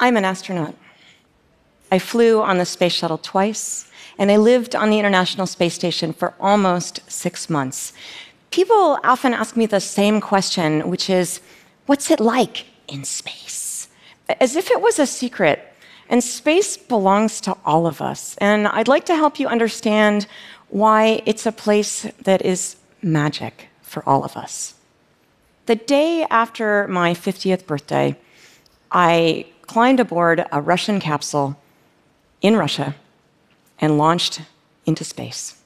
I'm an astronaut. I flew on the space shuttle twice, and I lived on the International Space Station for almost six months. People often ask me the same question, which is, What's it like in space? As if it was a secret. And space belongs to all of us. And I'd like to help you understand why it's a place that is magic for all of us. The day after my 50th birthday, I climbed aboard a Russian capsule in Russia and launched into space.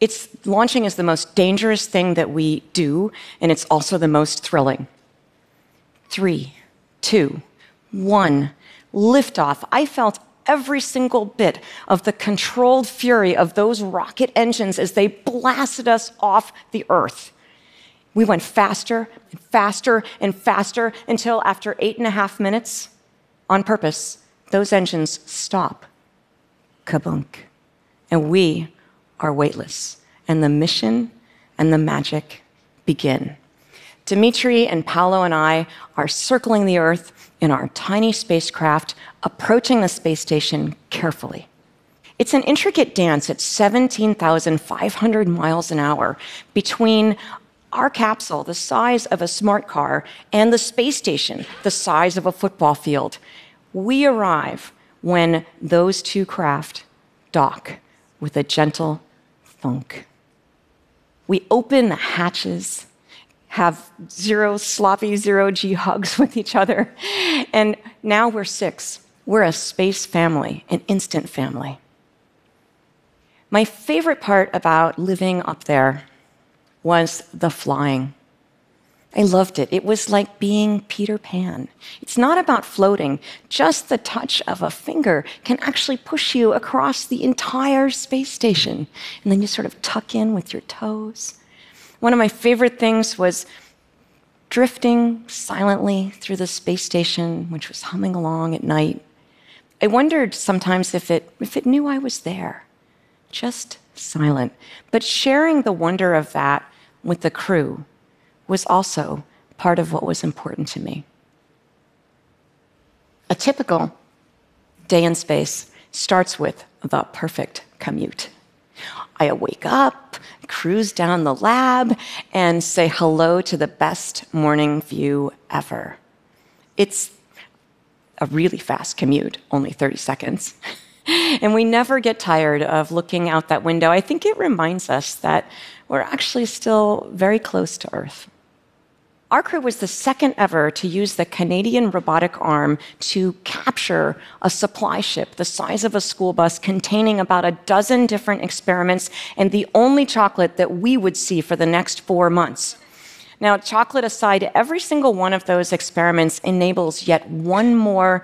It's launching is the most dangerous thing that we do, and it's also the most thrilling. Three, two, one, liftoff. I felt every single bit of the controlled fury of those rocket engines as they blasted us off the Earth. We went faster and faster and faster until after eight and a half minutes, on purpose, those engines stop. Kabunk. And we are weightless. And the mission and the magic begin. Dimitri and Paolo and I are circling the Earth in our tiny spacecraft, approaching the space station carefully. It's an intricate dance at 17,500 miles an hour between our capsule, the size of a smart car, and the space station, the size of a football field. We arrive when those two craft dock with a gentle thunk. We open the hatches, have zero sloppy zero G hugs with each other, and now we're six. We're a space family, an instant family. My favorite part about living up there was the flying. I loved it. It was like being Peter Pan. It's not about floating. Just the touch of a finger can actually push you across the entire space station. And then you sort of tuck in with your toes. One of my favorite things was drifting silently through the space station, which was humming along at night. I wondered sometimes if it, if it knew I was there, just silent. But sharing the wonder of that with the crew was also part of what was important to me. A typical day in space starts with the perfect commute. I wake up, cruise down the lab, and say hello to the best morning view ever. It's a really fast commute, only 30 seconds. and we never get tired of looking out that window. I think it reminds us that we're actually still very close to Earth. Our crew was the second ever to use the Canadian robotic arm to capture a supply ship the size of a school bus containing about a dozen different experiments and the only chocolate that we would see for the next four months. Now, chocolate aside, every single one of those experiments enables yet one more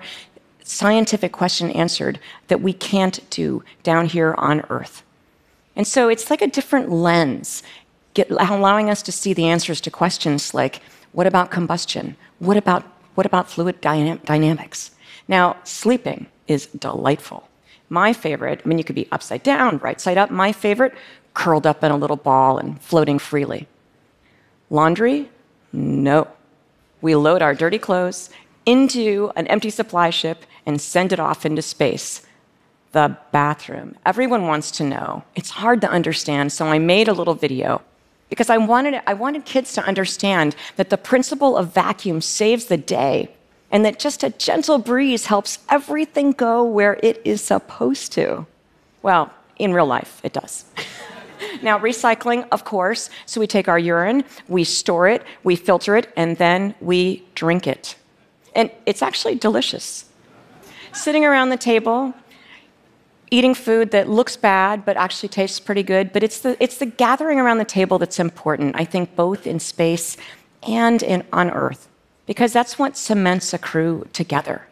scientific question answered that we can't do down here on Earth. And so it's like a different lens, get, allowing us to see the answers to questions like what about combustion? What about, what about fluid dyna- dynamics? Now, sleeping is delightful. My favorite, I mean, you could be upside down, right side up. My favorite, curled up in a little ball and floating freely. Laundry? No. We load our dirty clothes into an empty supply ship and send it off into space. The bathroom. Everyone wants to know. It's hard to understand, so I made a little video because I wanted, I wanted kids to understand that the principle of vacuum saves the day and that just a gentle breeze helps everything go where it is supposed to. Well, in real life, it does. now, recycling, of course. So we take our urine, we store it, we filter it, and then we drink it. And it's actually delicious. Sitting around the table, eating food that looks bad but actually tastes pretty good. But it's the, it's the gathering around the table that's important, I think, both in space and in, on Earth, because that's what cements a crew together.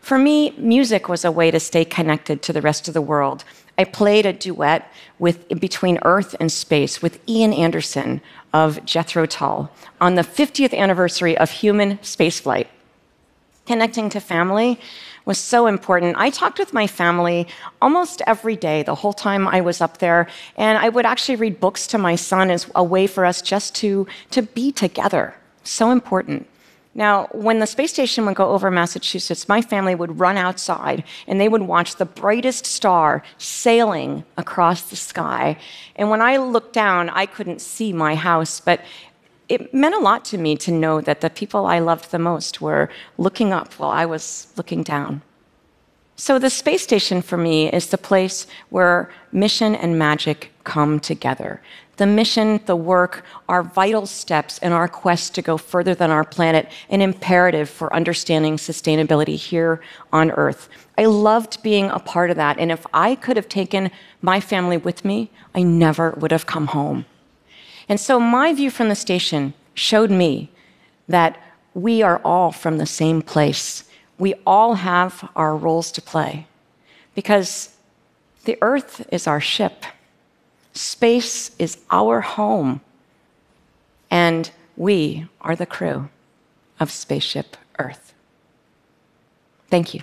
For me, music was a way to stay connected to the rest of the world. I played a duet with, between Earth and space with Ian Anderson of Jethro Tull on the 50th anniversary of human spaceflight. Connecting to family was so important. I talked with my family almost every day the whole time I was up there, and I would actually read books to my son as a way for us just to, to be together. So important. Now, when the space station would go over Massachusetts, my family would run outside and they would watch the brightest star sailing across the sky. And when I looked down, I couldn't see my house, but it meant a lot to me to know that the people I loved the most were looking up while I was looking down. So, the space station for me is the place where mission and magic come together. The mission, the work, are vital steps in our quest to go further than our planet, an imperative for understanding sustainability here on Earth. I loved being a part of that, and if I could have taken my family with me, I never would have come home. And so, my view from the station showed me that we are all from the same place we all have our roles to play because the earth is our ship, space is our home, and we are the crew of Spaceship Earth. Thank you.